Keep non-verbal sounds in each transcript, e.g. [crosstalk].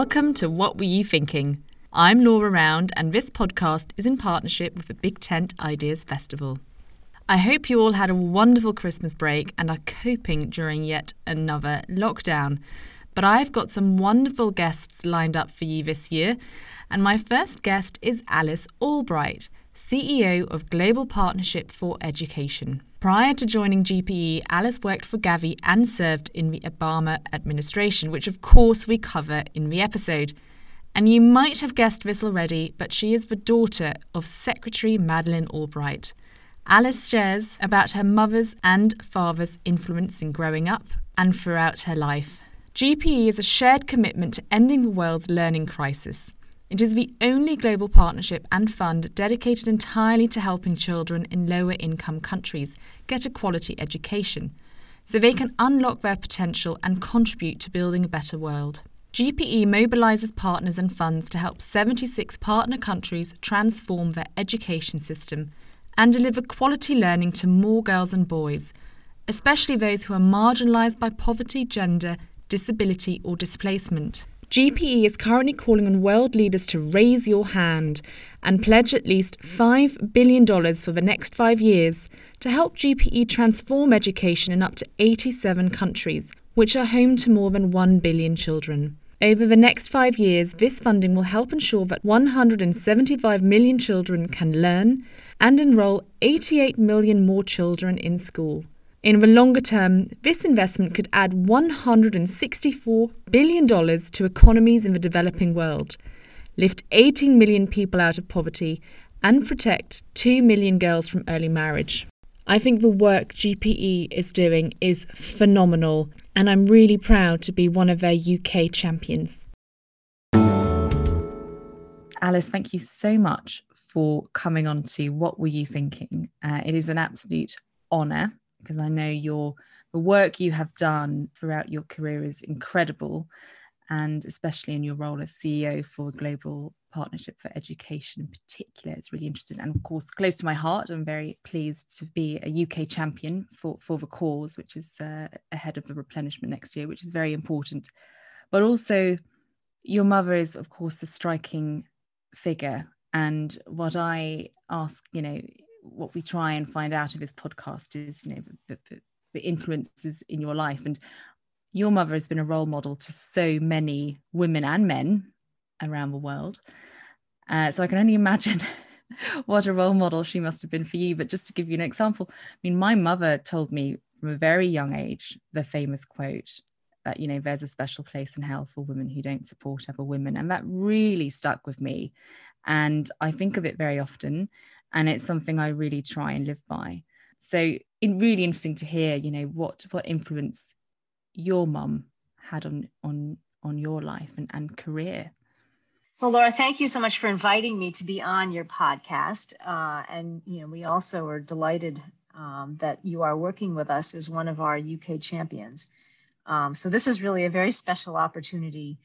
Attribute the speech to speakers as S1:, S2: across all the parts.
S1: Welcome to What Were You Thinking? I'm Laura Round, and this podcast is in partnership with the Big Tent Ideas Festival. I hope you all had a wonderful Christmas break and are coping during yet another lockdown. But I've got some wonderful guests lined up for you this year, and my first guest is Alice Albright, CEO of Global Partnership for Education. Prior to joining GPE, Alice worked for Gavi and served in the Obama administration, which of course we cover in the episode. And you might have guessed this already, but she is the daughter of Secretary Madeleine Albright. Alice shares about her mother's and father's influence in growing up and throughout her life. GPE is a shared commitment to ending the world's learning crisis. It is the only global partnership and fund dedicated entirely to helping children in lower income countries get a quality education so they can unlock their potential and contribute to building a better world. GPE mobilises partners and funds to help 76 partner countries transform their education system and deliver quality learning to more girls and boys, especially those who are marginalised by poverty, gender, disability, or displacement. GPE is currently calling on world leaders to raise your hand and pledge at least $5 billion for the next five years to help GPE transform education in up to 87 countries, which are home to more than 1 billion children. Over the next five years, this funding will help ensure that 175 million children can learn and enrol 88 million more children in school. In the longer term, this investment could add $164 billion to economies in the developing world, lift 18 million people out of poverty, and protect 2 million girls from early marriage. I think the work GPE is doing is phenomenal, and I'm really proud to be one of their UK champions. Alice, thank you so much for coming on to What Were You Thinking? Uh, it is an absolute honour because I know your the work you have done throughout your career is incredible, and especially in your role as CEO for Global Partnership for Education in particular, it's really interesting and of course close to my heart. I'm very pleased to be a UK champion for for the cause, which is uh, ahead of the replenishment next year, which is very important. But also, your mother is of course a striking figure, and what I ask, you know what we try and find out of this podcast is you know the, the, the influences in your life. And your mother has been a role model to so many women and men around the world. Uh, so i can only imagine [laughs] what a role model she must have been for you. But just to give you an example i mean my mother told me from a very young age the famous quote that you know there's a special place in hell for women who don't support other women. And that really stuck with me. And i think of it very often and it's something I really try and live by. So it really interesting to hear, you know, what what influence your mum had on on on your life and, and career.
S2: Well, Laura, thank you so much for inviting me to be on your podcast. Uh, and you know, we also are delighted um, that you are working with us as one of our UK champions. Um, so this is really a very special opportunity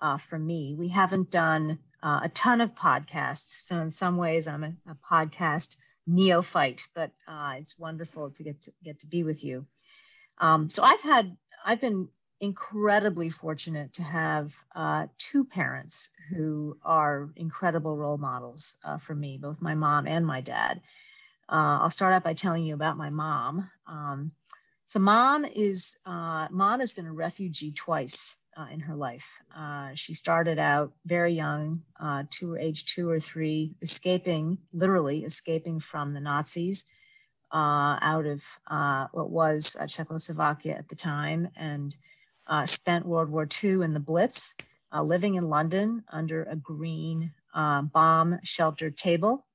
S2: uh, for me. We haven't done uh, a ton of podcasts. So in some ways, I'm a, a podcast neophyte, but uh, it's wonderful to get to get to be with you. Um, so I've had I've been incredibly fortunate to have uh, two parents who are incredible role models uh, for me, both my mom and my dad. Uh, I'll start out by telling you about my mom. Um, so mom is uh, mom has been a refugee twice uh, in her life. Uh, she started out very young, uh, two age two or three, escaping, literally escaping from the Nazis uh, out of uh, what was uh, Czechoslovakia at the time, and spent World War II in the Blitz, living in London under a green bomb shelter table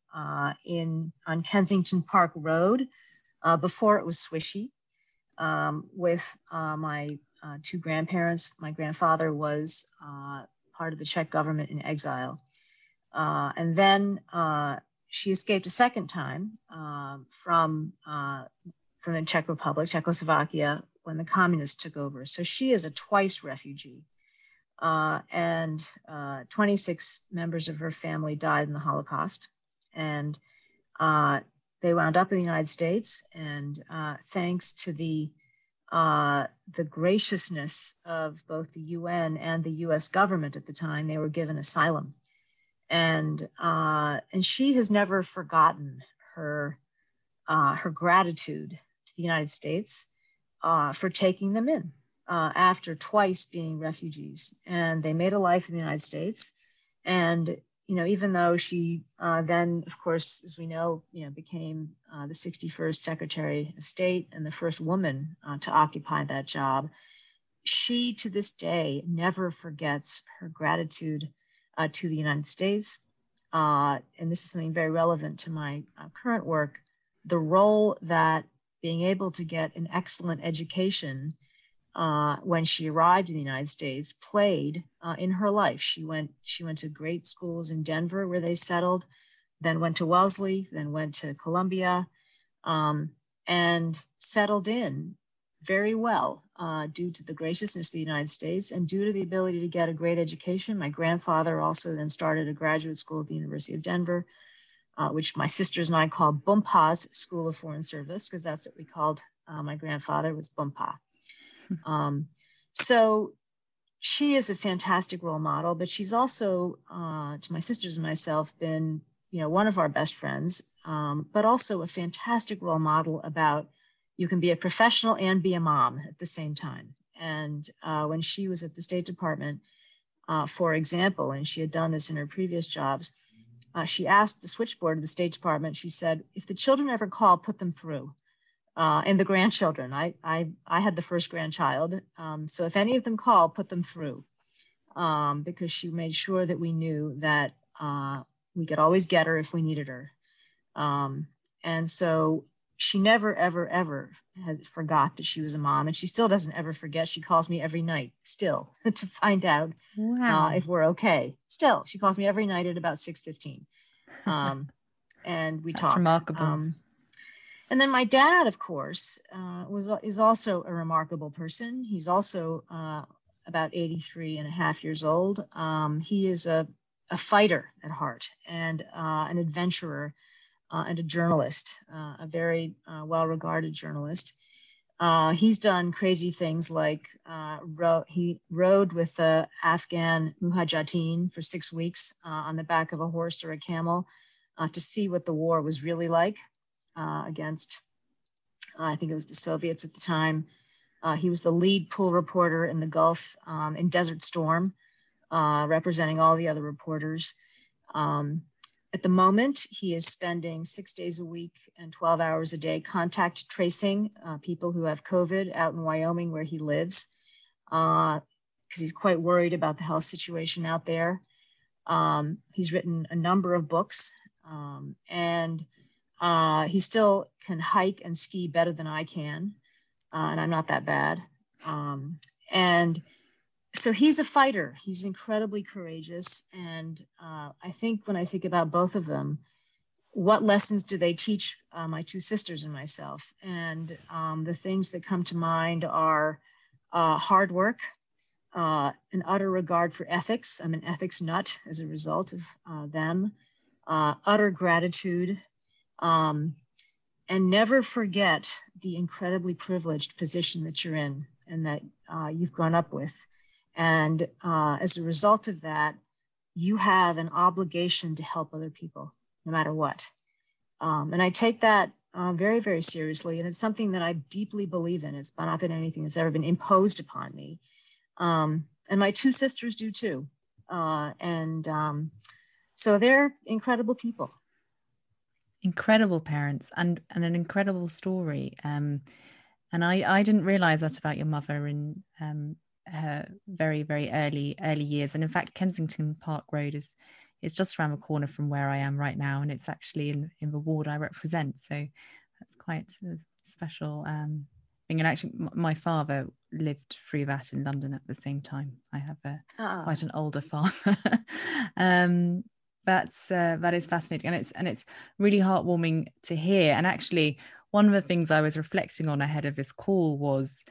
S2: in on Kensington Park Road before it was swishy. Um, with my uh, two grandparents. My grandfather was uh, part of the Czech government in exile. Uh, and then uh, she escaped a second time um, from, uh, from the Czech Republic, Czechoslovakia, when the communists took over. So she is a twice refugee. Uh, and 26 members of her family died in the Holocaust. And they wound up in the United States. And thanks to the uh, the graciousness of both the UN and the US government at the time. They were given asylum. And, uh, and she has never forgotten her, uh, her gratitude to the United States uh, for taking them in uh, after twice being refugees. And they made a life in the United States. And you know, even though she uh, then, of course, as we know, you know, became uh, the 61st Secretary of State and the first woman uh, to occupy that job, she to this day never forgets her gratitude uh, to the United States. Uh, and this is something very relevant to my uh, current work the role that being able to get an excellent education uh, when she arrived in the United States played uh, in her life. She went she went to great schools in Denver where they settled, then went to Wellesley, then went to Columbia, um, and settled in very well uh, due to the graciousness of the United States and due to the ability to get a great education. My grandfather also then started a graduate school at the University of Denver. Uh, which my sisters and I called BUMPA's School of Foreign Service, because that's what we called uh, my grandfather was BUMPA. [laughs] Um, so she is a fantastic role model, but she's also, uh, to my sisters and myself, been you know one of our best friends, um, but also a fantastic role model about you can be a professional and be a mom at the same time. And uh, when she was at the State Department, uh, for example, and she had done this in her previous jobs, uh, she asked the switchboard of the State Department. She said, "If the children ever call, put them through." Uh, and the grandchildren. I, I, I had the first grandchild. Um, so if any of them call, put them through um, because she made sure that we knew that uh, we could always get her if we needed her. Um, and so she never, ever, ever has forgot that she was a mom. And she still doesn't ever forget. She calls me every night still [laughs] to find out uh, wow. uh, if we're okay. Still, she calls me every night at about 6.15. Um, and we
S1: That's
S2: talk.
S1: remarkable.
S2: Um, and then my dad, of course, uh, was is also a remarkable person. He's also uh, about 83 and a half years old. Um, he is a, a fighter at heart and uh, an adventurer uh, and a journalist, uh, a very uh, well-regarded journalist. he's done crazy things like ro- he rode with the Afghan Mujahideen for six weeks on the back of a horse or a camel to see what the war was really like uh, against, uh, I think it was the Soviets at the time. Uh, he was the lead pool reporter in the Gulf um, in Desert Storm, uh, representing all the other reporters. Um, at the moment, he is spending six days a week and 12 hours a day contact tracing uh, people who have COVID out in Wyoming where he lives, because he's quite worried about the health situation out there. Um, he's written a number of books, um, and uh, he still can hike and ski better than I can, uh, and I'm not that bad. Um, and so he's a fighter. He's incredibly courageous, and uh, I think when I think about both of them, what lessons do they teach uh, my two sisters and myself? And um, the things that come to mind are uh, hard work, an utter regard for ethics. I'm an ethics nut as a result of them. utter gratitude um, and never forget the incredibly privileged position that you're in and that uh, you've grown up with. And uh, as a result of that, you have an obligation to help other people, no matter what. Um, and I take that uh, very, very seriously. And it's something that I deeply believe in. It's not been anything that's ever been imposed upon me. Um, and my two sisters do too. Uh, and um, so they're incredible people
S1: incredible parents and and an incredible story um and i i didn't realize that about your mother in um her very very early early years. And in fact kensington park road is is just around the corner from where i am right now and it's actually in in the ward i represent. So that's quite a special um thing. And actually my father lived through that in london at the same time. I have a oh. quite an older [laughs] father. Um that's uh, that is fascinating and it's and it's really heartwarming to hear and actually one of the things i was reflecting on ahead of this call was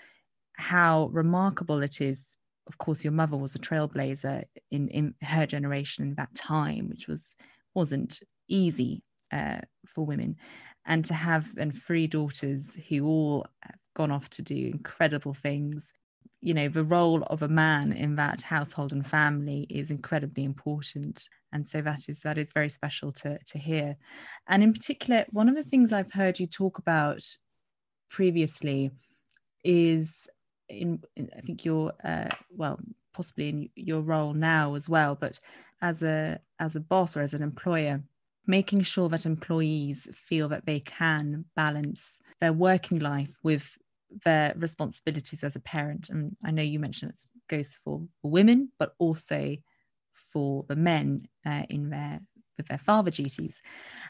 S1: how remarkable it is of course your mother was a trailblazer in in her generation in that time which was wasn't easy uh, for women and to have and three daughters who all gone off to do incredible things. You know, the role of a man in that household and family is incredibly important. And so that is that is very special to to hear. And in particular, one of the things I've heard you talk about previously is in, in I think your uh, well possibly in your role now as well, but as a as a boss or as an employer, making sure that employees feel that they can balance their working life with their responsibilities as a parent. And I know you mentioned it goes for, for women, but also for the men uh, in their with their father duties.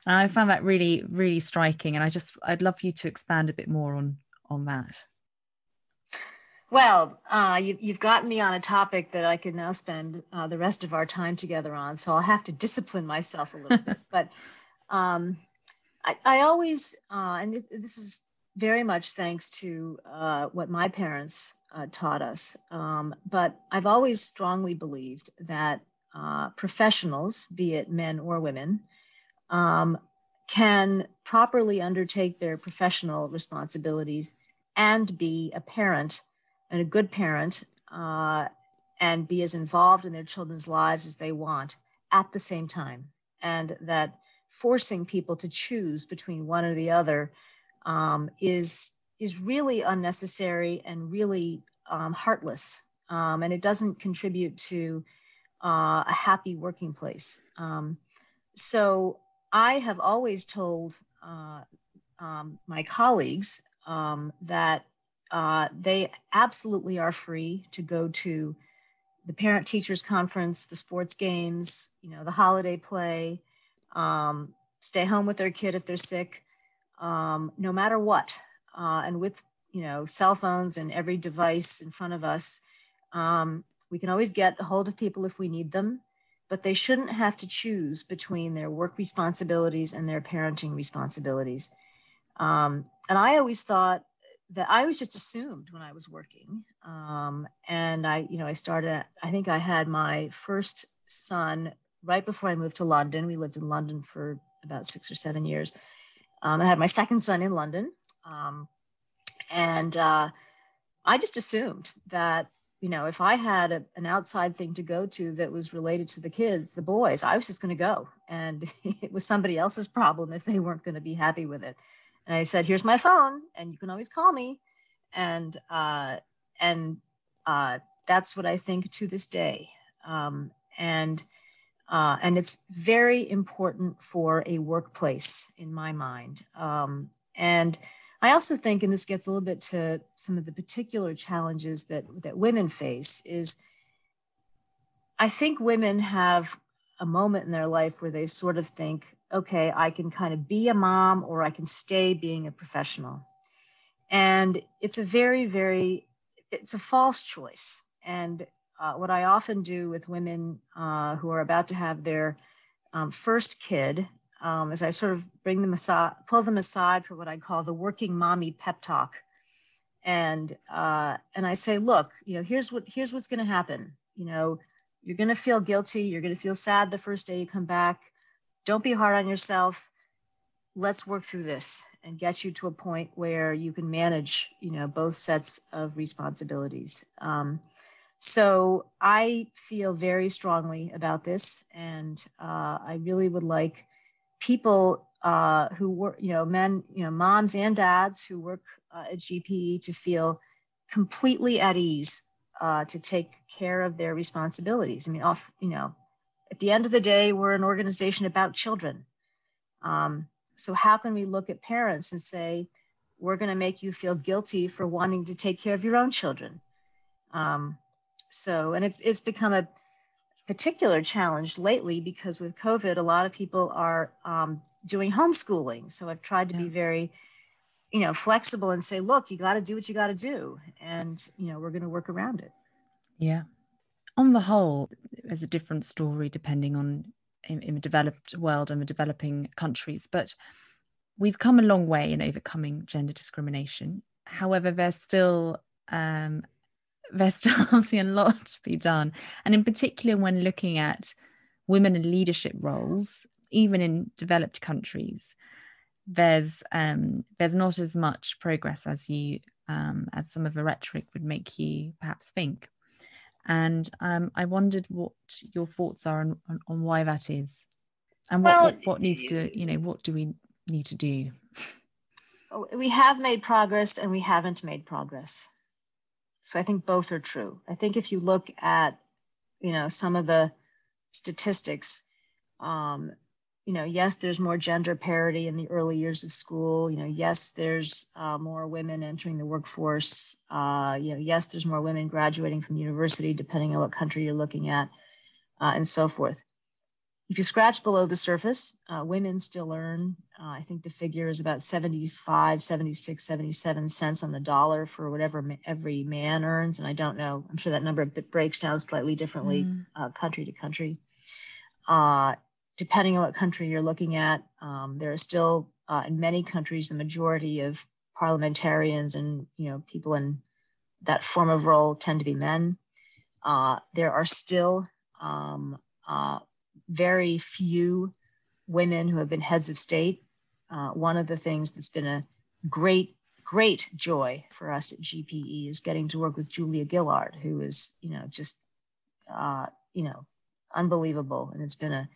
S1: And I found that really, really striking. And I just I'd love you to expand a bit more on on that.
S2: Well, uh, you, have you've gotten me on a topic that I can now spend uh, the rest of our time together on. So I'll have to discipline myself a little bit. [laughs] But um, I, I, always, uh, and this is very much thanks to uh, what my parents uh, taught us. Um, but I've always strongly believed that uh, professionals, be it men or women, um, can properly undertake their professional responsibilities and be a parent and a good parent uh, and be as involved in their children's lives as they want at the same time. And that forcing people to choose between one or the other um, is is really unnecessary and really um, heartless, um, and it doesn't contribute to uh, a happy working place. Um, so I have always told uh, um, my colleagues um, that uh, they absolutely are free to go to the parent teachers conference, the sports games, you know, the holiday play, stay home with their kid if they're sick, um, no matter what. Uh, and with you know cell phones and every device in front of us, um, we can always get a hold of people if we need them. But they shouldn't have to choose between their work responsibilities and their parenting responsibilities. Um, and I always thought that I was just assumed when I was working. Um, and I, you know, I started, I think I had my first son right before I moved to London. We lived in London for about six or seven years. Um, I had my second son in London. Um, and uh, I just assumed that, you know, if I had a, an outside thing to go to that was related to the kids, the boys, I was just going to go. And [laughs] it was somebody else's problem if they weren't going to be happy with it. And I said, "Here's my phone, and you can always call me." And uh, and uh, that's what I think to this day. Um, and uh, and it's very important for a workplace in my mind. Um, and I also think, and this gets a little bit to some of the particular challenges that that women face, is I think women have a moment in their life where they sort of think, okay, I can kind of be a mom or I can stay being a professional. And it's a very, very, it's a false choice. And uh, what I often do with women uh, who are about to have their um, first kid um, is I sort of bring them aside, pull them aside for what I call the working mommy pep talk. And, uh, and I say, look, you know, here's what, here's what's going to happen. You know, you're going to feel guilty. You're going to feel sad the first day you come back don't be hard on yourself let's work through this and get you to a point where you can manage you know both sets of responsibilities um, so i feel very strongly about this and uh, i really would like people uh, who work you know men you know moms and dads who work uh, at gpe to feel completely at ease uh, to take care of their responsibilities i mean off you know at the end of the day, we're an organization about children. Um, so, how can we look at parents and say, we're going to make you feel guilty for wanting to take care of your own children? Um, so, and it's, it's become a particular challenge lately because with COVID, a lot of people are um, doing homeschooling. So, I've tried to yeah. be very you know flexible and say look you got to do what you got to do and you know we're going to work around it
S1: yeah on the whole, there's a different story depending on in, in the developed world and the developing countries. But we've come a long way in overcoming gender discrimination. However, there's still um, there's still obviously a lot to be done, and in particular when looking at women in leadership roles, even in developed countries, there's um, there's not as much progress as you um, as some of the rhetoric would make you perhaps think. And um, I wondered what your thoughts are on, on, on why that is, and what, well, what, what needs to you know what do we need to do?
S2: Oh, we have made progress and we haven't made progress. So I think both are true. I think if you look at you know some of the statistics, um, you know, yes, there's more gender parity in the early years of school. You know, yes, there's uh, more women entering the workforce. Uh, you know, yes, there's more women graduating from university, depending on what country you're looking at, uh, and so forth. If you scratch below the surface, uh, women still earn, uh, I think the figure is about 75, 76, 77 cents on the dollar for whatever ma- every man earns. And I don't know, I'm sure that number breaks down slightly differently mm. country to country. Uh, depending on what country you're looking at, um, there are still uh, in many countries the majority of parliamentarians and you know people in that form of role tend to be men. Uh, there are still um, uh, very few women who have been heads of state. Uh, one of the things that's been a great great joy for us at GPE is getting to work with Julia Gillard, who is you know just uh, you know unbelievable, and it's been a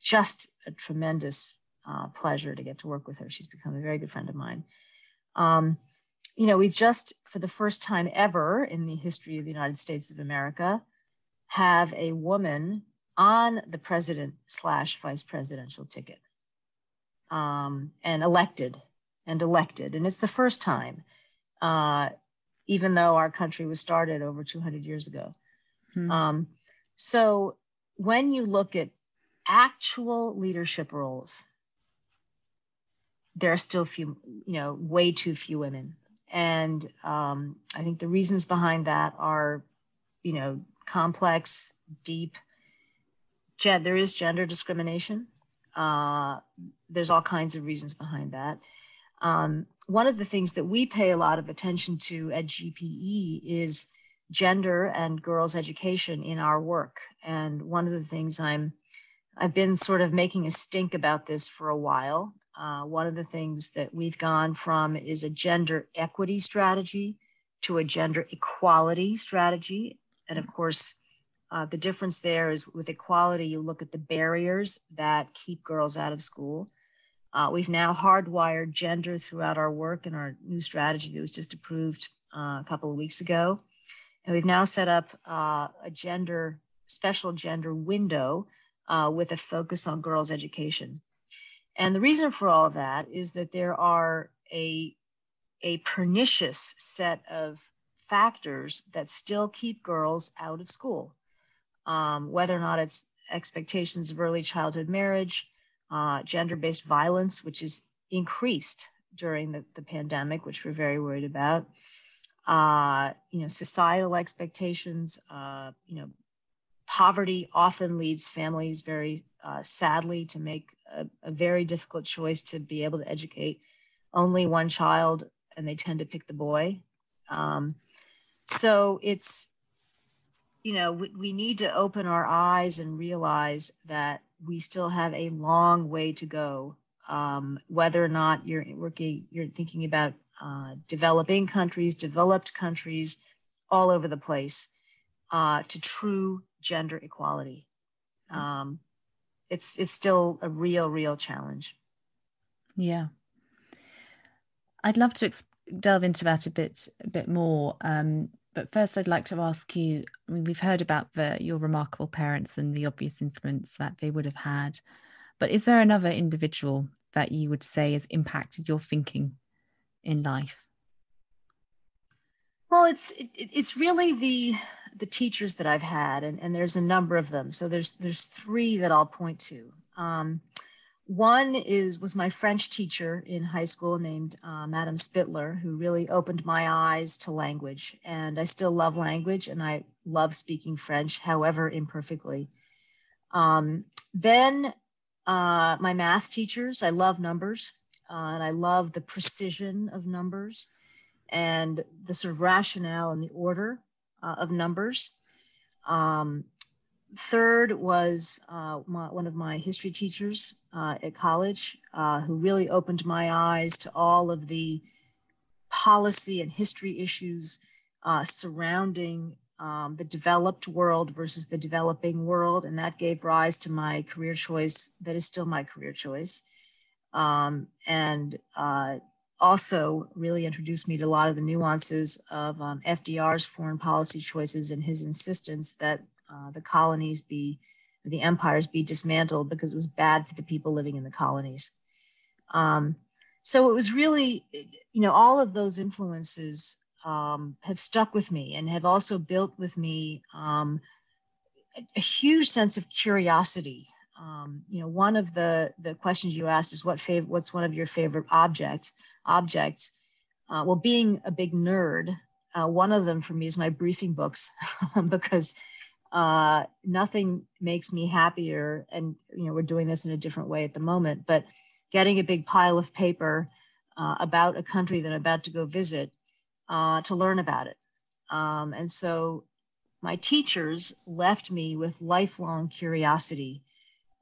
S2: just a tremendous uh, pleasure to get to work with her. She's become a very good friend of mine. Um, you know, we've just, for the first time ever in the history of the United States of America, have a woman on the president slash vice presidential ticket um, and elected and elected. And it's the first time, uh, even though our country was started over 200 years ago. Hmm. Um, so when you look at actual leadership roles, there are still few, you know, way too few women. And um, I think the reasons behind that are, you know, complex, deep. Gen- there is gender discrimination. Uh, there's all kinds of reasons behind that. Um, one of the things that we pay a lot of attention to at GPE is gender and girls' education in our work. And one of the things I'm I've been sort of making a stink about this for a while. Uh, one of the things that we've gone from is a gender equity strategy to a gender equality strategy. And of course, uh, the difference there is with equality, you look at the barriers that keep girls out of school. Uh, we've now hardwired gender throughout our work in our new strategy that was just approved uh, a couple of weeks ago. And we've now set up uh, a gender, special gender window uh, with a focus on girls' education. And the reason for all of that is that there are a, a pernicious set of factors that still keep girls out of school, um, whether or not it's expectations of early childhood marriage, uh, gender based violence, which is increased during the, the pandemic, which we're very worried about. Uh, you know, societal expectations, uh, you know, poverty often leads families very uh, sadly to make a, a, very difficult choice to be able to educate only one child, and they tend to pick the boy. Um, so it's, you know, we, we need to open our eyes and realize that we still have a long way to go. Um, whether or not you're working, you're thinking about uh, developing countries, developed countries, all over the place, uh, to true gender equality. Um, it's it's still a real real challenge.
S1: Yeah, I'd love to ex- delve into that a bit a bit more. Um, but first, I'd like to ask you. I mean, we've heard about the, your remarkable parents and the obvious influence that they would have had. But is there another individual that you would say has impacted your thinking in life?
S2: Well, it's it, it's really the the teachers that I've had, and, and there's a number of them. So there's there's three that I'll point to. Um, one is was my French teacher in high school named uh, Madame Spittler, who really opened my eyes to language. And I still love language, and I love speaking French, however imperfectly. Um, then uh, my math teachers, I love numbers, uh, and I love the precision of numbers and the sort of rationale and the order uh, of numbers. Um, third was uh, my, one of my history teachers uh, at college uh, who really opened my eyes to all of the policy and history issues uh, surrounding um, the developed world versus the developing world. And that gave rise to my career choice, that is still my career choice. Um, and uh, also really introduced me to a lot of the nuances of um, FDR's foreign policy choices and his insistence that uh, the colonies be, the empires be dismantled because it was bad for the people living in the colonies. Um, so it was really, you know, all of those influences um, have stuck with me and have also built with me um, a, a, huge sense of curiosity. Um, you know, one of the the questions you asked is what fav- what's one of your favorite object objects? Uh, well, being a big nerd, uh, one of them for me is my briefing books [laughs] because uh, nothing makes me happier. And you know, we're doing this in a different way at the moment, but getting a big pile of paper uh, about a country that I'm about to go visit uh, to learn about it. Um, and so my teachers left me with lifelong curiosity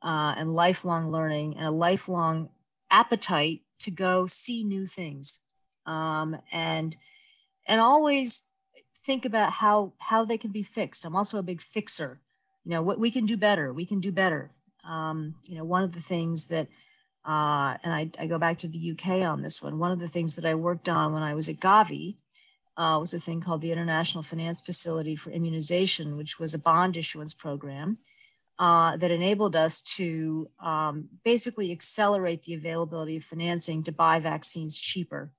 S2: uh, and lifelong learning and a lifelong appetite to go see new things um, and and always think about how how they can be fixed. I'm also a big fixer. You know what we can do better we can do better. Um, you know one of the things that uh, and I, I, go back to the uk on this one. One of the things that i worked on when i was at gavi uh, was a thing called the International Finance Facility for Immunization, which was a bond issuance program uh, that enabled us to um, basically accelerate the availability of financing to buy vaccines cheaper.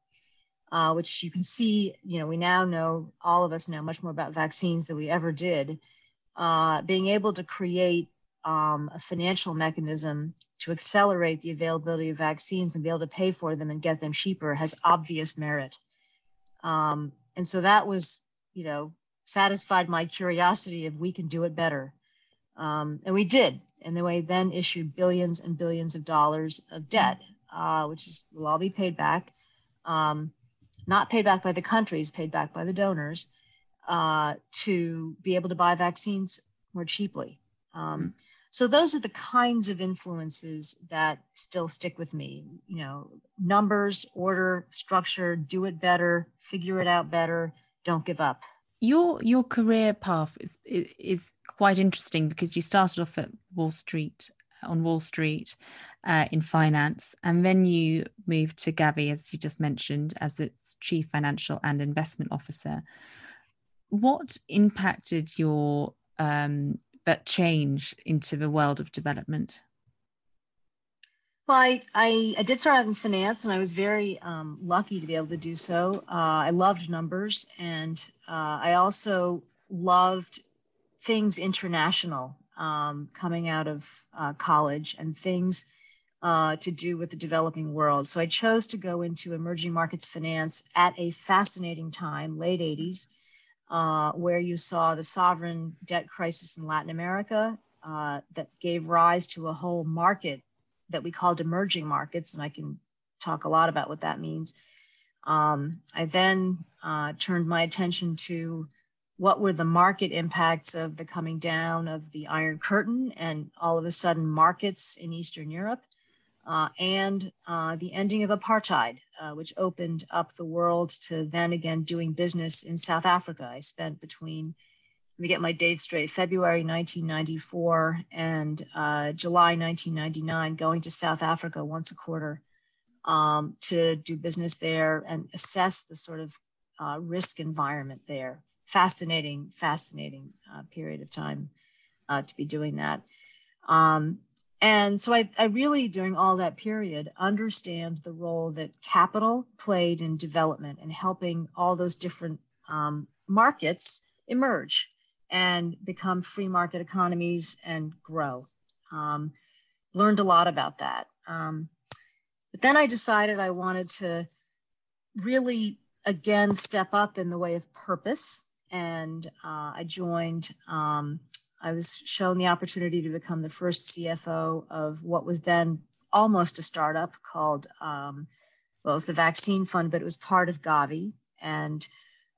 S2: Uh, which you can see, you know, we now know, all of us know much more about vaccines than we ever did. Uh, being able to create um, a financial mechanism to accelerate the availability of vaccines and be able to pay for them and get them cheaper has obvious merit. Um, and so that was, you know, satisfied my curiosity if we can do it better. Um, and we did. And then we then issued billions and billions of dollars of debt, uh, which is, will all be paid back. Um, not paid back by the countries, paid back by the donors, uh, to be able to buy vaccines more cheaply. Um, mm-hmm. so those are the kinds of influences that still stick with me. You know, numbers, order, structure, do it better, figure it out better, don't give up.
S1: Your your career path is is quite interesting because you started off at Wall Street on Wall Street uh, in finance, and then you moved to Gavi, as you just mentioned, as its chief financial and investment officer. What impacted your um, that change into the world of development?
S2: Well, I, I, I, did start out in finance and I was very um, lucky to be able to do so. Uh, I loved numbers and uh, I also loved things international um, coming out of uh, college and things uh, to do with the developing world. So I chose to go into emerging markets finance at a fascinating time, late 80s, uh, where you saw the sovereign debt crisis in Latin America uh, that gave rise to a whole market that we called emerging markets, and I can talk a lot about what that means. Um, I then uh, turned my attention to what were the market impacts of the coming down of the Iron Curtain and all of a sudden markets in Eastern Europe, uh, and uh, the ending of apartheid, uh, which opened up the world to then again doing business in South Africa. I spent between let me get my dates straight February 1994 and uh, July 1999, going to South Africa once a quarter um, to do business there and assess the sort of uh, risk environment there. Fascinating, fascinating uh, period of time uh, to be doing that. Um, and so I, I really, during all that period, understand the role that capital played in development and helping all those different um, markets emerge and become free market economies and grow. Um, learned a lot about that. Um, but then I decided I wanted to really again step up in the way of purpose. And uh, I joined, um, I was shown the opportunity to become the first CFO of what was then almost a startup called, um, well, it was the Vaccine Fund, but it was part of Gavi. And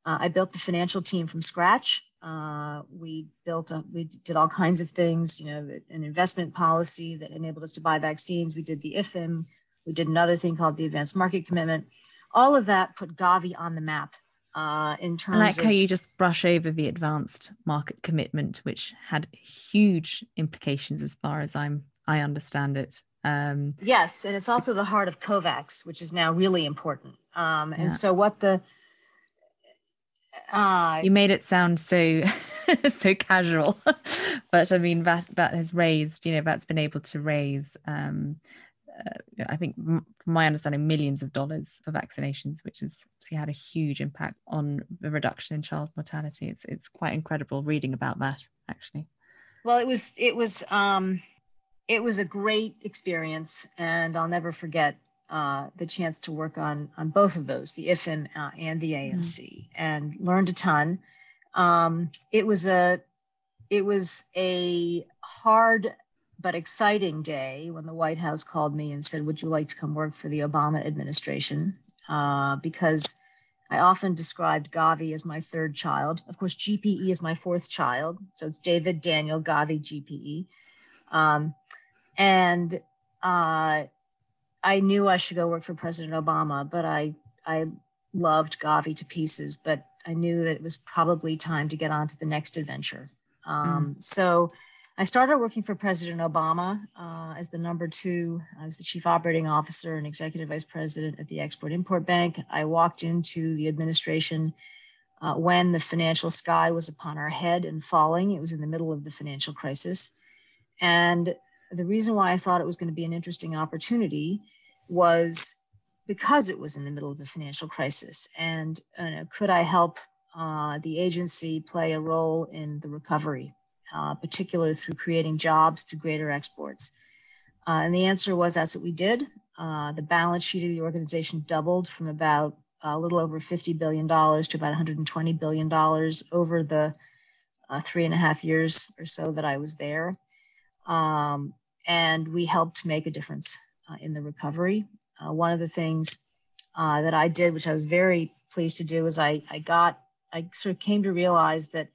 S2: uh, I built the financial team from scratch. Uh, we built, a, we did all kinds of things, you know, an investment policy that enabled us to buy vaccines. We did the IFFIM. We did another thing called the advanced market commitment. all of that put Gavi on the map uh, in terms I
S1: like
S2: of,
S1: how you just brush over the advanced market commitment, which had huge implications as far as I'm I understand it.
S2: Um, yes, and it's also the heart of COVAX, which is now really important. Um, and yeah. so what the
S1: uh, you made it sound so [laughs] so casual, [laughs] but I mean that that has raised, you know, that's been able to raise um, uh, I think, from my understanding, millions of dollars for vaccinations, which has had a huge impact on the reduction in child mortality. It's it's quite incredible reading about that, actually.
S2: Well, it was it was um, it was a great experience, and I'll never forget uh, the chance to work on on both of those, the IFM uh, and the AMC, mm. and learned a ton. Um, it was a it was a hard but exciting day when the White House called me and said, Would you like to come work for the Obama administration? Uh, because I often described Gavi as my third child. Of course, GPE is my fourth child. So it's David, Daniel, Gavi, GPE. Um, and uh, I knew I should go work for President Obama, but I, I loved Gavi to pieces, but I knew that it was probably time to get on to the next adventure. Um, mm. So I started working for President Obama uh, as the number two. I was the chief operating officer and executive vice president at the Export Import Bank. I walked into the administration uh, when the financial sky was upon our head and falling. It was in the middle of the financial crisis. And the reason why I thought it was going to be an interesting opportunity was because it was in the middle of the financial crisis. And uh, could I help uh, the agency play a role in the recovery? Uh, particularly through creating jobs through greater exports? Uh, and the answer was that's what we did. Uh, the balance sheet of the organization doubled from about a little over $50 billion to about $120 billion over the uh, three and a half years or so that I was there. Um, and we helped make a difference uh, in the recovery. Uh, one of the things that I did, which I was very pleased to do, is I, I got, I sort of came to realize that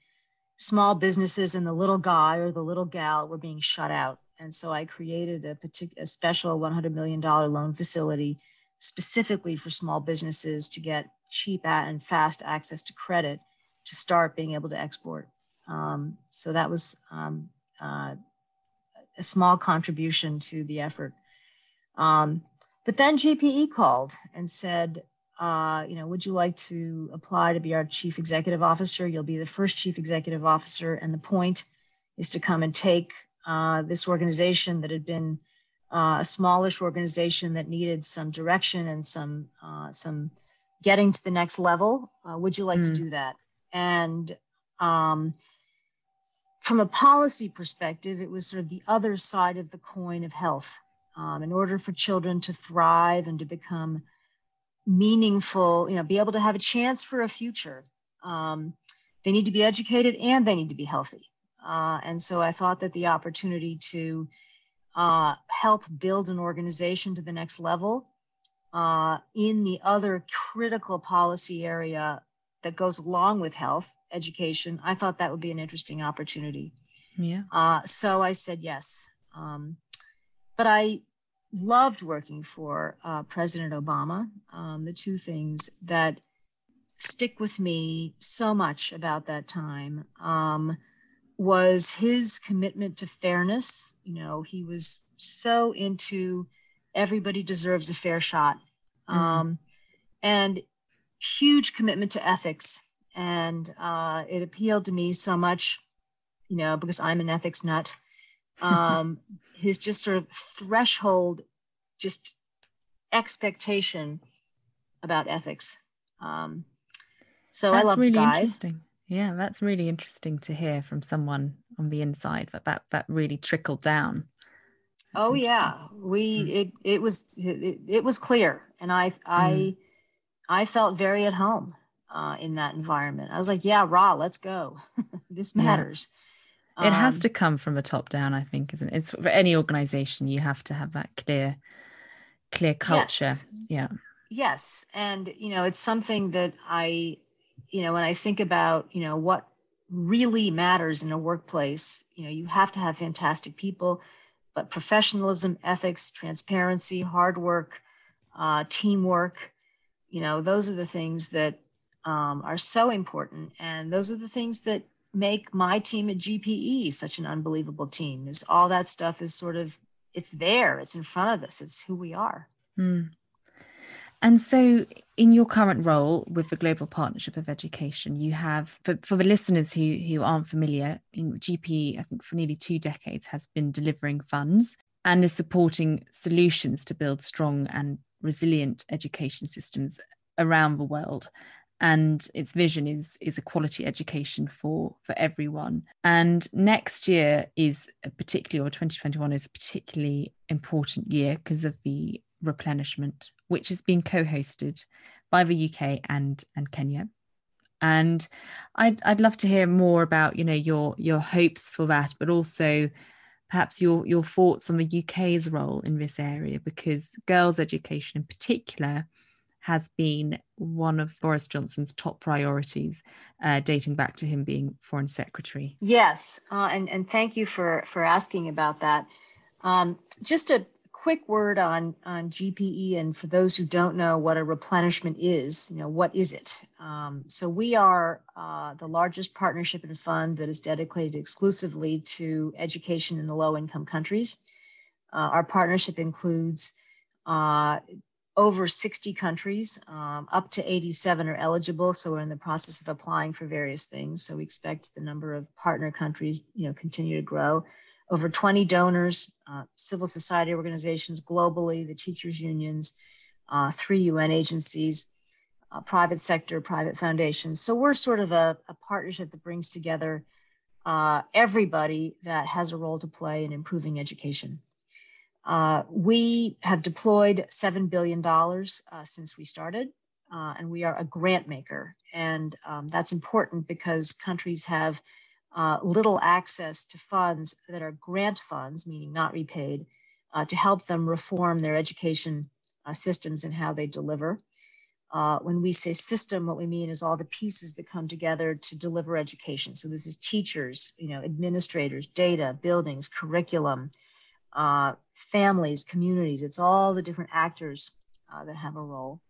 S2: small businesses and the little guy or the little gal were being shut out. And so I created a, particular, a special $100 million loan facility specifically for small businesses to get cheap and fast access to credit to start being able to export. Um, so that was um, uh, a small contribution to the effort. Um, but then GPE called and said, uh, you know, would you like to apply to be our chief executive officer? You'll be the first chief executive officer. And the point is to come and take uh, this organization that had been uh, a smallish organization that needed some direction and some uh, some getting to the next level. Uh, would you like mm. to hmm. do that? And um, from a policy perspective, it was sort of the other side of the coin of health. Um, in order for children to thrive and to become meaningful, you know, be able to have a chance for a future. Um, they need to be educated and they need to be healthy. Uh, and so I thought that the opportunity to uh, help build an organization to the next level uh, in the other critical policy area that goes along with health education, I thought that would be an interesting opportunity.
S1: Yeah. Uh,
S2: so I said yes. Um, but I loved working for uh, President Obama. Um, the two things that stick with me so much about that time um, was his commitment to fairness. You know, he was so into everybody deserves a fair shot, mm-hmm. um, and huge commitment to ethics. And uh, it appealed to me so much, you know, because I'm an ethics nut. Um, his just sort of threshold, just expectation about ethics. Um, so
S1: that's
S2: I love
S1: really
S2: Guy.
S1: interesting. Yeah, that's really interesting to hear from someone on the inside that that, that really trickled down.
S2: That's oh yeah, we mm. it it was it, it was clear, and I I mm. I felt very at home uh, in that environment. I was like, yeah, raw, let's go. [laughs] this matters. Yeah.
S1: It um, has to come from a top down, I think, isn't it? It's for any organization, you have to have that clear, clear culture. Yes. Yeah.
S2: Yes. And, you know, it's something that I, you know, when I think about, you know, what really matters in a workplace, you know, you have to have fantastic people, but professionalism, ethics, transparency, hard work, uh, teamwork, You know, those are the things that um, are so important. And those are the things that make my team at GPE such an unbelievable team is all that stuff is sort of, it's there, it's in front of us, it's who we are.
S1: Mm. And so, in your current role with the Global Partnership of Education, you have, for, for the listeners who, who aren't familiar, in GP, I think for nearly two decades, has been delivering funds and is supporting solutions to build strong and resilient education systems around the world and its vision is is a quality education for for everyone. And next year is particularly or 2021 is a particularly important year because of the replenishment which is being co-hosted by the UK and and Kenya. And I'd I'd love to hear more about you know your your hopes for that but also perhaps your your thoughts on the UK's role in this area because girls education in particular has been one of Boris Johnson's top priorities, uh, dating back to him being Foreign Secretary.
S2: Yes, uh, and and thank you for for asking about that. Um, just a quick word on on GPE, and for those who don't know what a replenishment is, you know what is it? Um, so we are uh, the largest partnership and fund that is dedicated exclusively to education in the low income countries. Uh, our partnership includes uh, over 60 countries, um, up to 87 are eligible. So we're in the process of applying for various things. So we expect the number of partner countries, you know, continue to grow. Over 20 donors, uh, civil society organizations globally, the teachers unions, uh, three UN agencies, uh, private sector, private foundations. So we're sort of a, a partnership that brings together uh, everybody that has a role to play in improving education. Uh, we have deployed $7 billion uh, since we started, uh, and we are a grant maker. And um, that's important because countries have uh, little access to funds that are grant funds, meaning not repaid, uh, to help them reform their education uh, systems and how they deliver. when we say system, what we mean is all the pieces that come together to deliver education. So this is teachers, you know, administrators, data, buildings, curriculum, uh, families, communities. It's all the different actors uh, that have a role.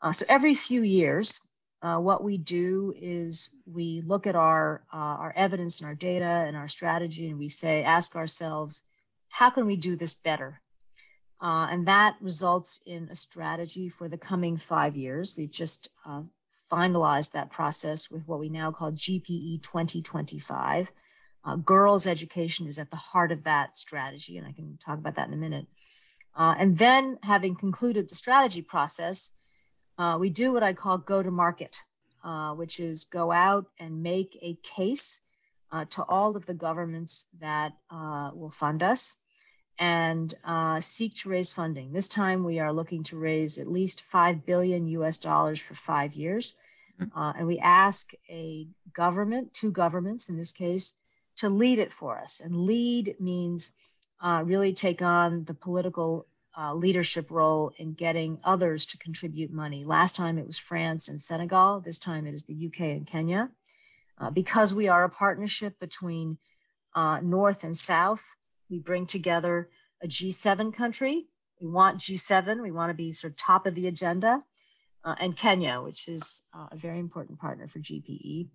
S2: Uh, so every few years, uh, what we do is we look at our uh, our evidence and our data and our strategy, and we say, ask ourselves, how can we do this better? Uh, and that results in a strategy for the coming five years. We've just finalized that process with what we now call GPE 2025. Uh, girls' education is at the heart of that strategy, and I can talk about that in a minute. Uh, and then, having concluded the strategy process, uh, we do what I call go to market, uh, which is go out and make a case uh, to all of the governments that uh, will fund us and seek to raise funding. This time, we are looking to raise at least 5 billion US dollars for five years. Mm-hmm. and we ask a government, two governments in this case, to lead it for us. And lead means uh, really take on the political uh, leadership role in getting others to contribute money. Last time it was France and Senegal. This time it is the UK and Kenya. Uh, because we are a partnership between uh, North and South, we bring together a G7 country. We want G7. We want to be sort of top of the agenda. Uh, and Kenya, which is uh, a very important partner for GPE.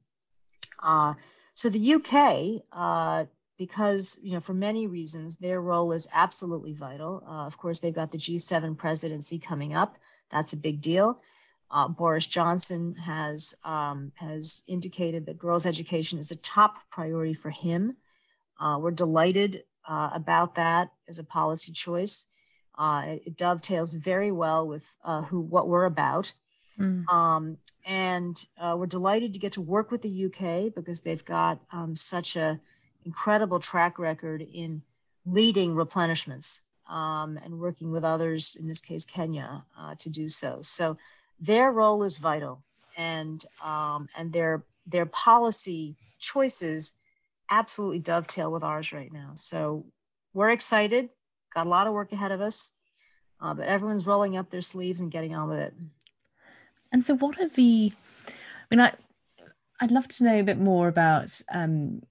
S2: So the UK, uh, because you know for many reasons their role is absolutely vital. Uh, of course, they've got the G7 presidency coming up. That's a big deal. Uh, Boris Johnson has um, has indicated that girls' education is a top priority for him. Uh, we're delighted uh, about that as a policy choice. Uh, it, it, dovetails very well with who what we're about. Mm. Um, and uh, we're delighted to get to work with the UK because they've got um, such a incredible track record in leading replenishments um, and working with others, in this case Kenya, uh, to do so. So their role is vital, and um, and their their policy choices absolutely dovetail with ours right now. So we're excited. Got a lot of work ahead of us, uh, but everyone's rolling up their sleeves and getting on with it.
S1: And so, what are the? I mean, I I'd love to know a bit more about um,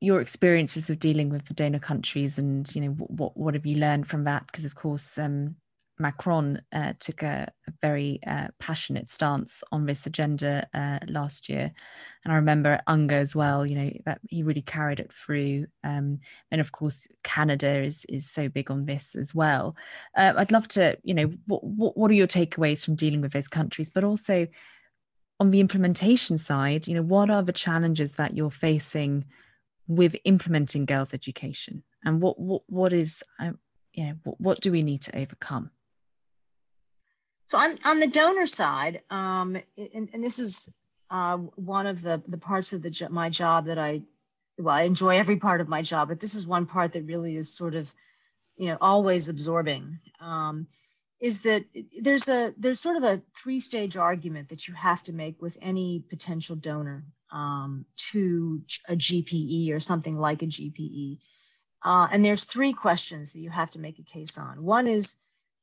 S1: your experiences of dealing with donor countries, and you know, what what have you learned from that? Because of course, um, Macron uh, took a, a very uh, passionate stance on this agenda uh, last year, and I remember UNGA as well. You know that he really carried it through, um, and of course Canada is is so big on this as well. Uh, I'd love to, you know, what, what what are your takeaways from dealing with those countries, but also on the implementation side, you know, what are the challenges that you're facing with implementing girls' education, and what what what is, uh, you know, what, what do we need to overcome?
S2: So on, on the donor side, um, and, and this is uh, one of the, the parts of the my job that I, well, I enjoy every part of my job, but this is one part that really is sort of, you know, always absorbing. Um, is that there's a there's sort of a three stage argument that you have to make with any potential donor um, to a GPE or something like a GPE, uh, and there's three questions that you have to make a case on. One is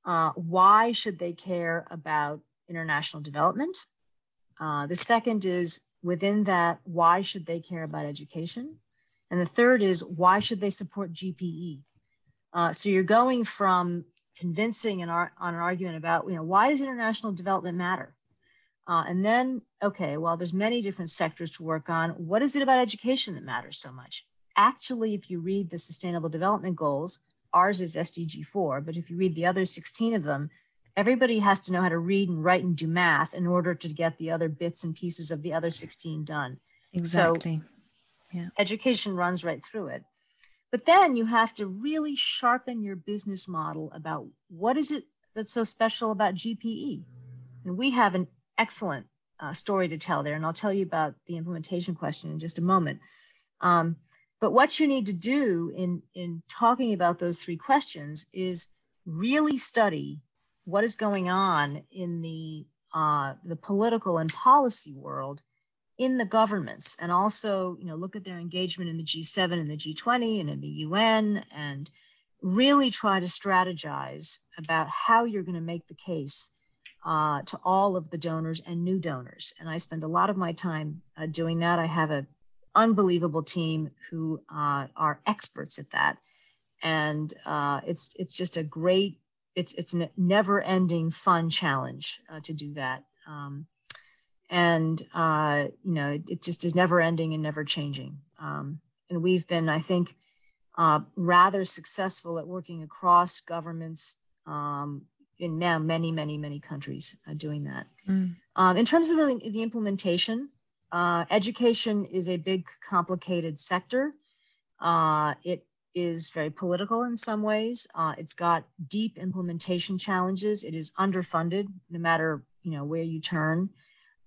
S2: uh, why should they care about international development? Uh, the second is within that, why should they care about education? And the third is why should they support GPE? Uh, so you're going from convincing an on an argument about, you know, why does international development matter? Uh, and then, okay, well, there's many different sectors to work on. What is it about education that matters so much? Actually, if you read the Sustainable Development Goals, Ours is SDG 4, but if you read the other 16 of them, everybody has to know how to read and write and do math in order to get the other bits and pieces of the other 16 done.
S1: Exactly.
S2: So yeah. education runs right through it. But then you have to really sharpen your business model about what is it that's so special about GPE. And we have an excellent uh, story to tell there, and I'll tell you about the implementation question in just a moment. Um, but what you need to do in, in talking about those three questions is really study what is going on in the, uh, the political and policy world in the governments and also you know look at their engagement in the G7 and the G20 and in the UN and really try to strategize about how you're going to make the case uh, to all of the donors and new donors. And I spend a lot of my time uh, doing that. I have a unbelievable team who uh, are experts at that, and uh, it's it's just a great it's it's a never ending fun challenge uh, to do that. Um, and uh, you know it, it, just is never ending and never changing. Um, and we've been, I think, uh, rather successful at working across governments um, in now many, many, many countries uh, doing that. Mm. Um, in terms of the, the implementation, uh, education is a big, complicated sector. Uh, it is very political in some ways. Uh, it's got deep implementation challenges. It is underfunded, no matter you know where you turn.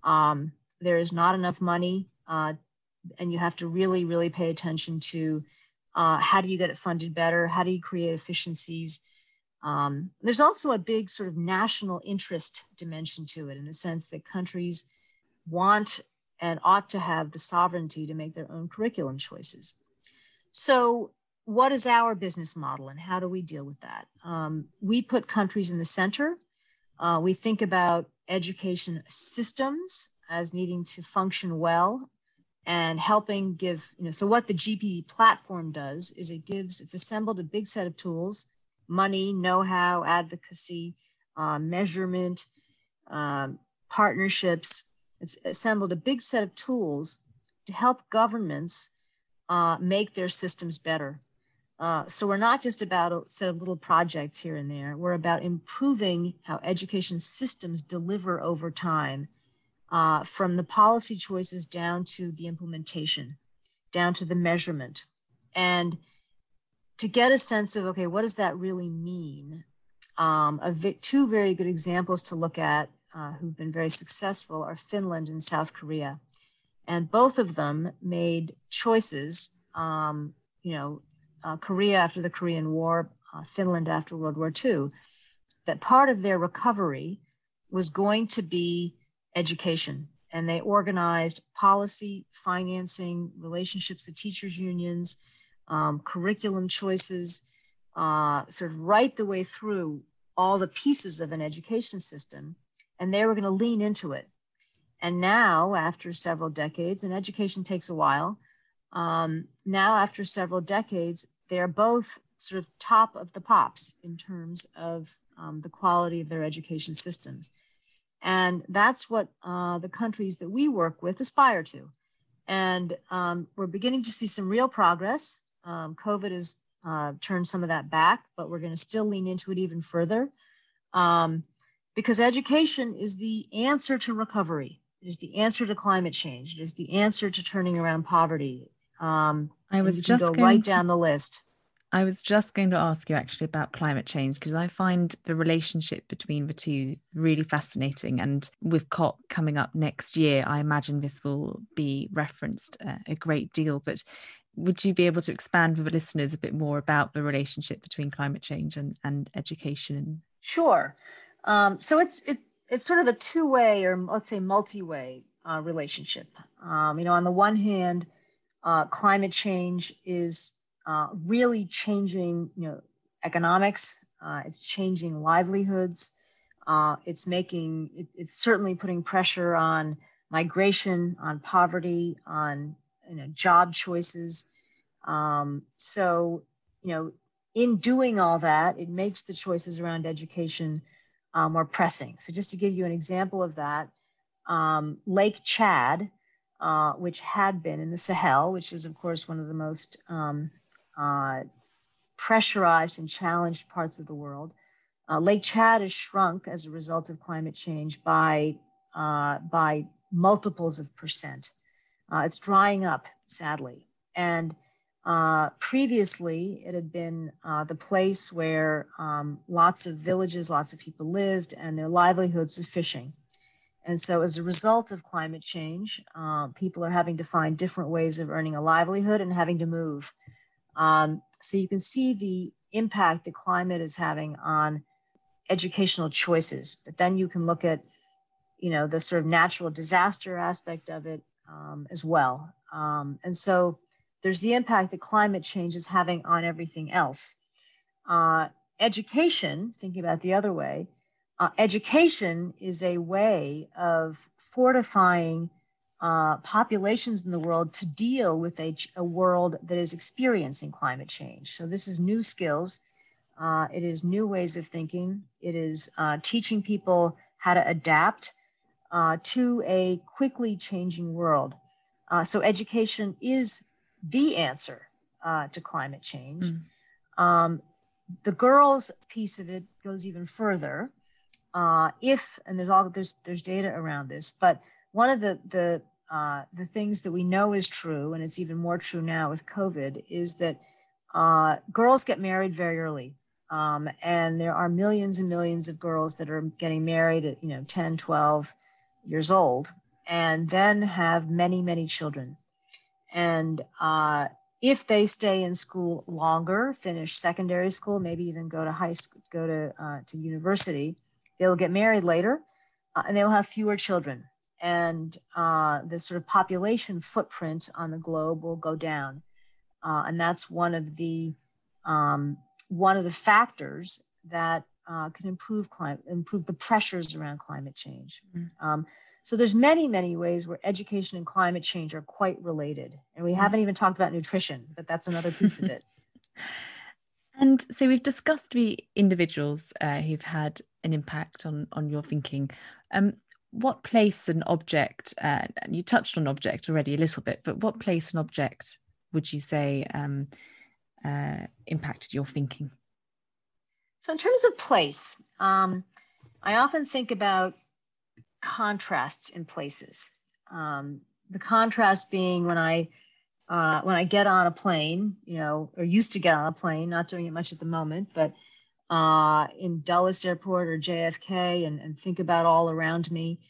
S2: Um, there is not enough money, uh, and you have to really, really pay attention to uh, how do you get it funded better? How do you create efficiencies? Um, there's also a big sort of national interest dimension to it, in the sense that countries want and ought to have the sovereignty to make their own curriculum choices. So, what is our business model and how do we deal with that? Um, we put countries in the center. Uh, we think about education systems as needing to function well and helping give, you know, so what the GPE platform does is it gives, it's assembled a big set of tools money, know how, advocacy, uh, measurement, um, partnerships assembled a big set of tools to help governments uh, make their systems better. Uh, so we're not just about a set of little projects here and there. We're about improving how education systems deliver over time, uh, from the policy choices down to the implementation, down to the measurement, and to get a sense of okay, what does that really mean? Um, two very good examples to look at uh, who've been very successful are Finland and South Korea. And both of them made choices, um, you know, uh, Korea after the Korean War, uh, Finland after World War II, that part of their recovery was going to be education. And they organized policy, financing, relationships with teachers' unions, um, curriculum choices, uh, sort of right the way through all the pieces of an education system and they were going to lean into it. And now, after several decades, and education takes a while, um, now after several decades, they're both sort of top of the pops in terms of um, the quality of their education systems. And that's what uh, the countries that we work with aspire to. And um, we're beginning to see some real progress. Um, COVID has uh, turned some of that back, but we're going to still lean into it even further um, because education is the answer to recovery. It is the answer to climate change. It is the answer to turning around poverty. Um,
S1: I was just
S2: go right to, down the list.
S1: I was just going to ask you actually about climate change because I find the relationship between the two really fascinating. And with COP coming up next year, I imagine this will be referenced uh, a great deal. But would you be able to expand for the listeners a bit more about the relationship between climate change and, and education?
S2: Sure. Um, so it's it, it's sort of a two-way or let's say multi-way uh, relationship. Um, you know, on the one hand, uh, climate change is uh, really changing, you know, economics. Uh, it's changing livelihoods. Uh, it's making it, it's certainly putting pressure on migration, on poverty, on you know job choices. Um, so you know, in doing all that, it makes the choices around education uh, more pressing. So just to give you an example of that, um, Lake Chad, uh, which had been in the Sahel, which is of course one of the most um, uh, pressurized and challenged parts of the world. Uh, Lake Chad has shrunk as a result of climate change by, uh, by multiples of percent. Uh, it's drying up, sadly. And uh, previously, it had been uh, the place where um, lots of villages, lots of people lived, and their livelihoods was fishing. And so, as a result of climate change, uh, people are having to find different ways of earning a livelihood and having to move. Um, so, you can see the impact the climate is having on educational choices. But then you can look at, you know, the sort of natural disaster aspect of it um, as well. Um, and so, there's the impact that climate change is having on everything else. Uh, education, thinking about the other way, uh, education is a way of fortifying uh, populations in the world to deal with a, a, world that is experiencing climate change. So, this is new skills, uh, it is new ways of thinking, it is uh, teaching people how to adapt uh, to a quickly changing world. Uh, so, education is the answer uh, to climate change. Mm. Um, the girls piece of it goes even further. Uh, if and there's all there's there's data around this, but one of the the uh, the things that we know is true, and it's even more true now with COVID, is that uh, girls get married very early. Um, and there are millions and millions of girls that are getting married at you know 10 12 years old and then have many many children and uh, if they stay in school longer, finish secondary school, maybe even go to high school, go to uh, to university, they will get married later, uh, and they will have fewer children, and uh, the sort of population footprint on the globe will go down, uh, and that's one of the um, one of the factors that uh, can improve climate, improve the pressures around climate change. Mm-hmm. Um, so there's many, many ways where education and climate change are quite related. And we mm. haven't even talked about nutrition, but that's another piece of it. [laughs]
S1: And so we've discussed the individuals uh, who've had an impact on on your thinking. Um, what place and object? Uh, you touched on object already a little bit, but what place and object would you say um, uh, impacted your thinking?
S2: So, in terms of place, um, I often think about contrasts in places. Um, the contrast being when I uh, when I get on a plane, you know, or used to get on a plane, not doing it much at the moment, but uh, in Dulles Airport or JFK and, and think about all around me.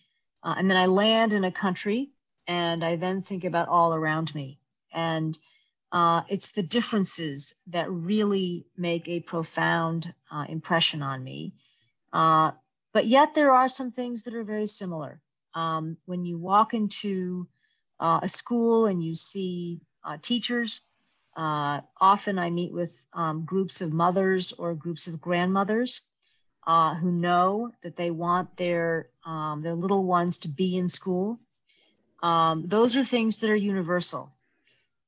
S2: Uh, and then I land in a country and I then think about all around me. And uh, it's the differences that really make a profound uh, impression on me. But yet there are some things that are very similar. Um, when you walk into uh, a school and you see uh, teachers, uh, often I meet with um, groups of mothers or groups of grandmothers uh, who know that they want their um, their little ones to be in school. Um, those are things that are universal,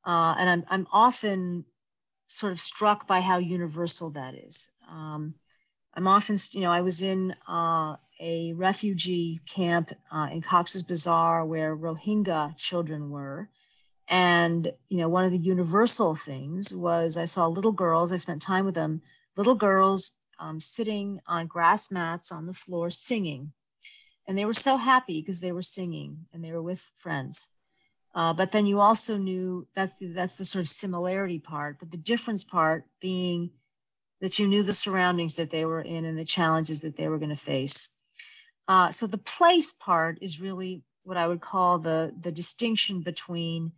S2: uh, and I'm I'm often sort of struck by how universal that is. Um, I'm often, you know, I was in uh, a refugee camp uh, in Cox's Bazar where Rohingya children were. And, you know, one of the universal things was I saw little girls, I spent time with them, little girls um, sitting on grass mats on the floor singing. And they were so happy because they were singing and they were with friends. Uh, but then you also knew that's the, that's the sort of similarity part, but the difference part being that you knew the surroundings that they were in and the challenges that they were going to face. Uh, so the place part is really what I would call the the distinction between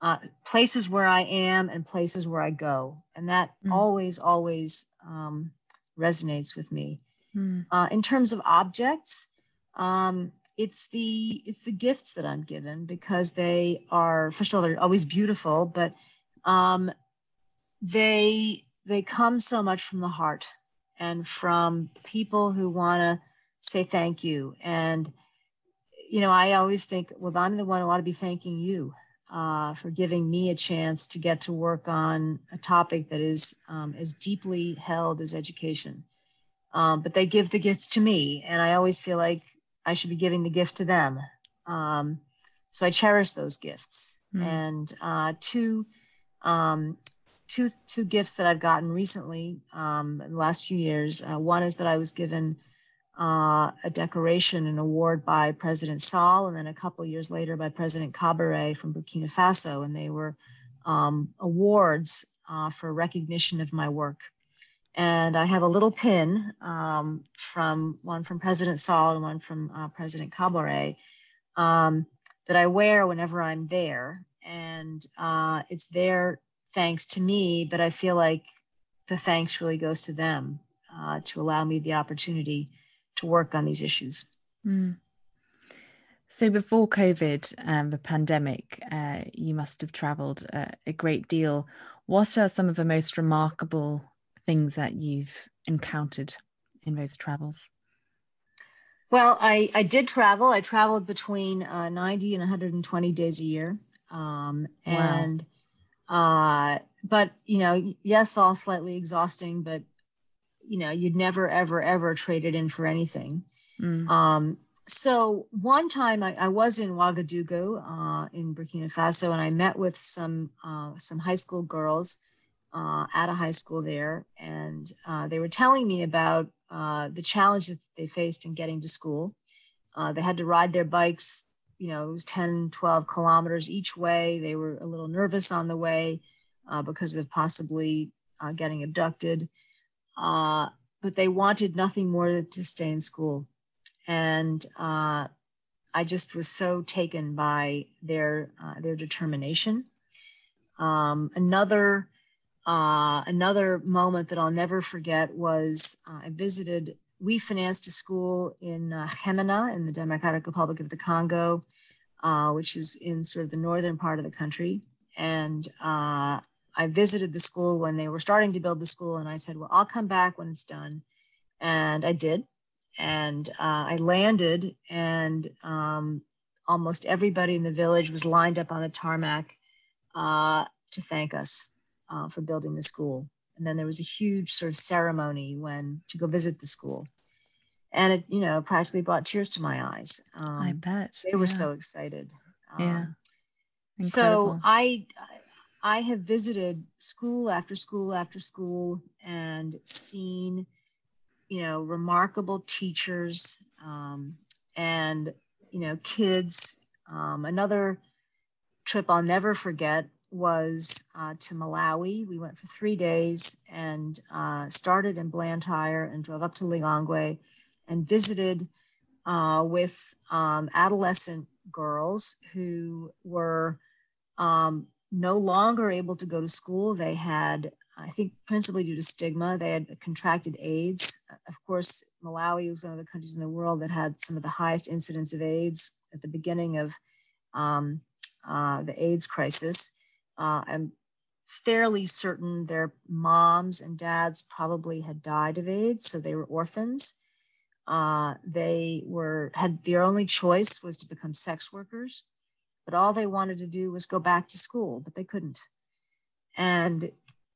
S2: uh, places where I am and places where I go, and that mm. always always um, resonates with me. Mm. Uh, in terms of objects, um, it's the it's the gifts that I'm given because they are first of all they're always beautiful, but um, they they come so much from the heart and from people who want to say thank you. And you know, I always think, well, I'm the one who ought to be thanking you uh, for giving me a chance to get to work on a topic that is um, as deeply held as education. Um, but they give the gifts to me, and I always feel like I should be giving the gift to them. Um, so I cherish those gifts. Mm. And uh, two, um, two, two gifts that I've gotten recently um, in the last few years. Uh, one is that I was given uh, a decoration, an award by President Sall, and then a couple years later by President Kabore from Burkina Faso, and they were um, awards uh, for recognition of my work and I have a little pin um, from one from President Sall and one from uh, President Kabore um, that I wear whenever I'm there, and uh, it's their thanks to me, but I feel like the thanks really goes to them uh, to allow me the opportunity to work on these issues. Mm.
S1: So before COVID, um, the pandemic, uh, you must have travelled a great deal. What are some of the most remarkable things that you've encountered in those travels?
S2: Well, I, I did travel. I traveled between uh, 90 and 120 days a year. Um, and, wow. Uh, but, you know, yes, all slightly exhausting, but, you know, you'd never, ever, ever trade it in for anything. Mm. Um, so one time I, I, was in Ouagadougou uh, in Burkina Faso, and I met with some uh, some high school girls uh, at a high school there, and uh, they were telling me about uh, the challenges that they faced in getting to school. Uh, they had to ride their bikes, you know, it was 10, 12 kilometers each way. They were a little nervous on the way uh, because of possibly uh, getting abducted, but they wanted nothing more than to stay in school. And I just was so taken by their their determination. Um, another uh, another moment that I'll never forget was uh, I visited, we financed a school in uh, Gemena in the Democratic Republic of the Congo, uh, which is in sort of the northern part of the country. And uh, I visited the school when they were starting to build the school, and I said, Well, I'll come back when it's done. And I did. And uh, I landed, and um, almost everybody in the village was lined up on the tarmac uh, to thank us uh, for building the school. And then there was a huge sort of ceremony when to go visit the school. And it, you know, practically brought tears to my eyes.
S1: Um, I bet.
S2: They were so excited.
S1: Um, yeah.
S2: So I, I have visited school after school after school and seen, you know, remarkable teachers um, and, you know, kids. Um, another trip I'll never forget was uh, to Malawi. We went for three days and uh, started in Blantyre and drove up to Lilongwe and visited uh, with um, adolescent girls who were um, no longer able to go to school. They had, I think, principally due to stigma, they had contracted AIDS. Of course, Malawi was one of the countries in the world that had some of the highest incidence of AIDS at the beginning of um, uh, the AIDS crisis. Uh, I'm fairly certain their moms and dads probably had died of AIDS, so they were orphans. Uh, they were had their only choice was to become sex workers, but all they wanted to do was go back to school, but they couldn't. And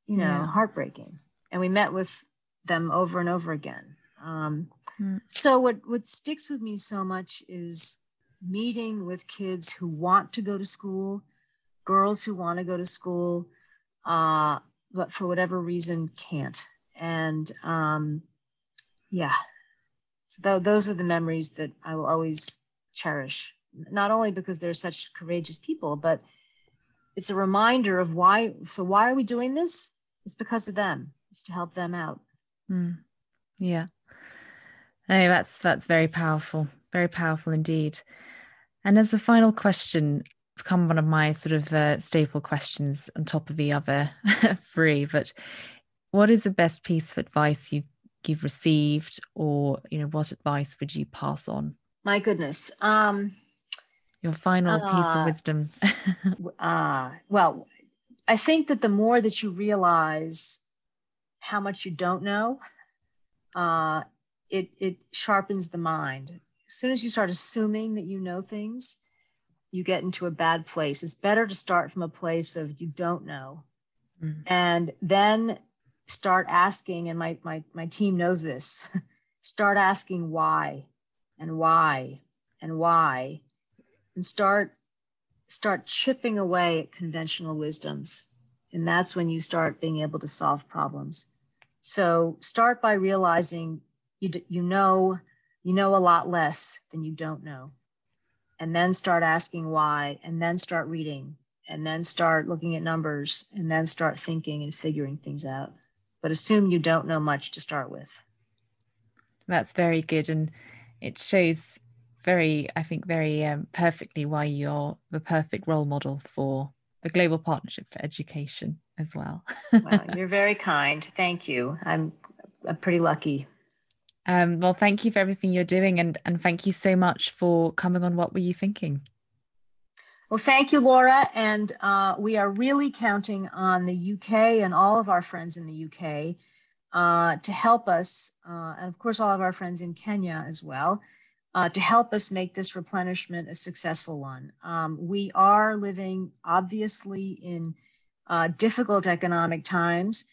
S2: you know, yeah. heartbreaking. And we met with them over and over again. Um, mm. So what what sticks with me so much is meeting with kids who want to go to school, girls who want to go to school, uh, but for whatever reason can't. And um, yeah, so th- those are the memories that I will always cherish. Not only because they're such courageous people, but it's a reminder of why. So why are we doing this? It's because of them. It's to help them out.
S1: Mm. Yeah. Hey, that's that's very powerful. Very powerful indeed. And as a final question, become one of my sort of uh, staple questions on top of the other [laughs] three. But what is the best piece of advice you've you've received, or you know, what advice would you pass on?
S2: My goodness. Um,
S1: Your final uh, piece of uh, wisdom. [laughs]
S2: uh, well, I think that the more that you realize how much you don't know, uh, it it sharpens the mind. As soon as you start assuming that you know things, you get into a bad place. It's better to start from a place of you don't know, mm. and then start asking. And my my my team knows this. [laughs] start asking why, and why, and why, and start start chipping away at conventional wisdoms, and that's when you start being able to solve problems. So start by realizing you, you know you know a lot less than you don't know and then start asking why and then start reading and then start looking at numbers and then start thinking and figuring things out but assume you don't know much to start with
S1: that's very good and it shows very i think very um, perfectly why you're the perfect role model for the global partnership for education as well. [laughs]
S2: well, you're very kind. Thank you. I'm, I'm pretty lucky.
S1: Um, well, thank you for everything you're doing, and and thank you so much for coming on. What were you thinking?
S2: Well, thank you, Laura, and uh, we are really counting on the UK and all of our friends in the UK uh, to help us, uh, and of course, all of our friends in Kenya as well, uh, to help us make this replenishment a successful one. Um, we are living, obviously, in uh, difficult economic times,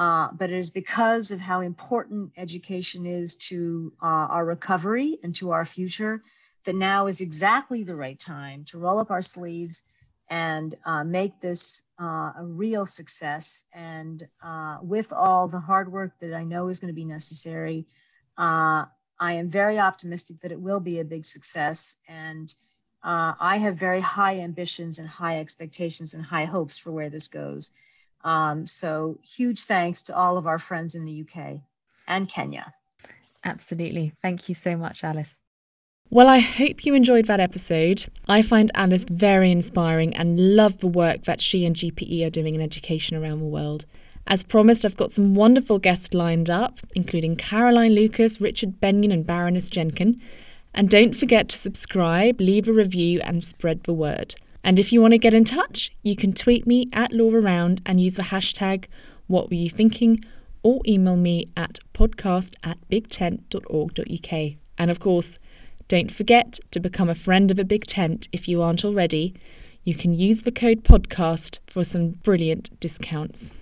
S2: uh, but it is because of how important education is to uh, our recovery and to our future that now is exactly the right time to roll up our sleeves and uh, make this uh, a real success. And uh, with all the hard work that I know is going to be necessary, I am very optimistic that it will be a big success. And uh, I have very high ambitions and high expectations and high hopes for where this goes. Um, so, huge thanks to all of our friends in the UK and Kenya.
S1: Absolutely. Thank you so much, Alice. Well, I hope you enjoyed that episode. I find Alice very inspiring and love the work that she and GPE are doing in education around the world. As promised, I've got some wonderful guests lined up, including Caroline Lucas, Richard Benyon, and Baroness Jenkin. And don't forget to subscribe, leave a review, and spread the word. And if you want to get in touch, you can tweet me at Laura Round and use the hashtag What Were You Thinking? or email me at podcast at bigtent.org.uk. And of course, don't forget to become a friend of a Big Tent if you aren't already. You can use the code podcast for some brilliant discounts.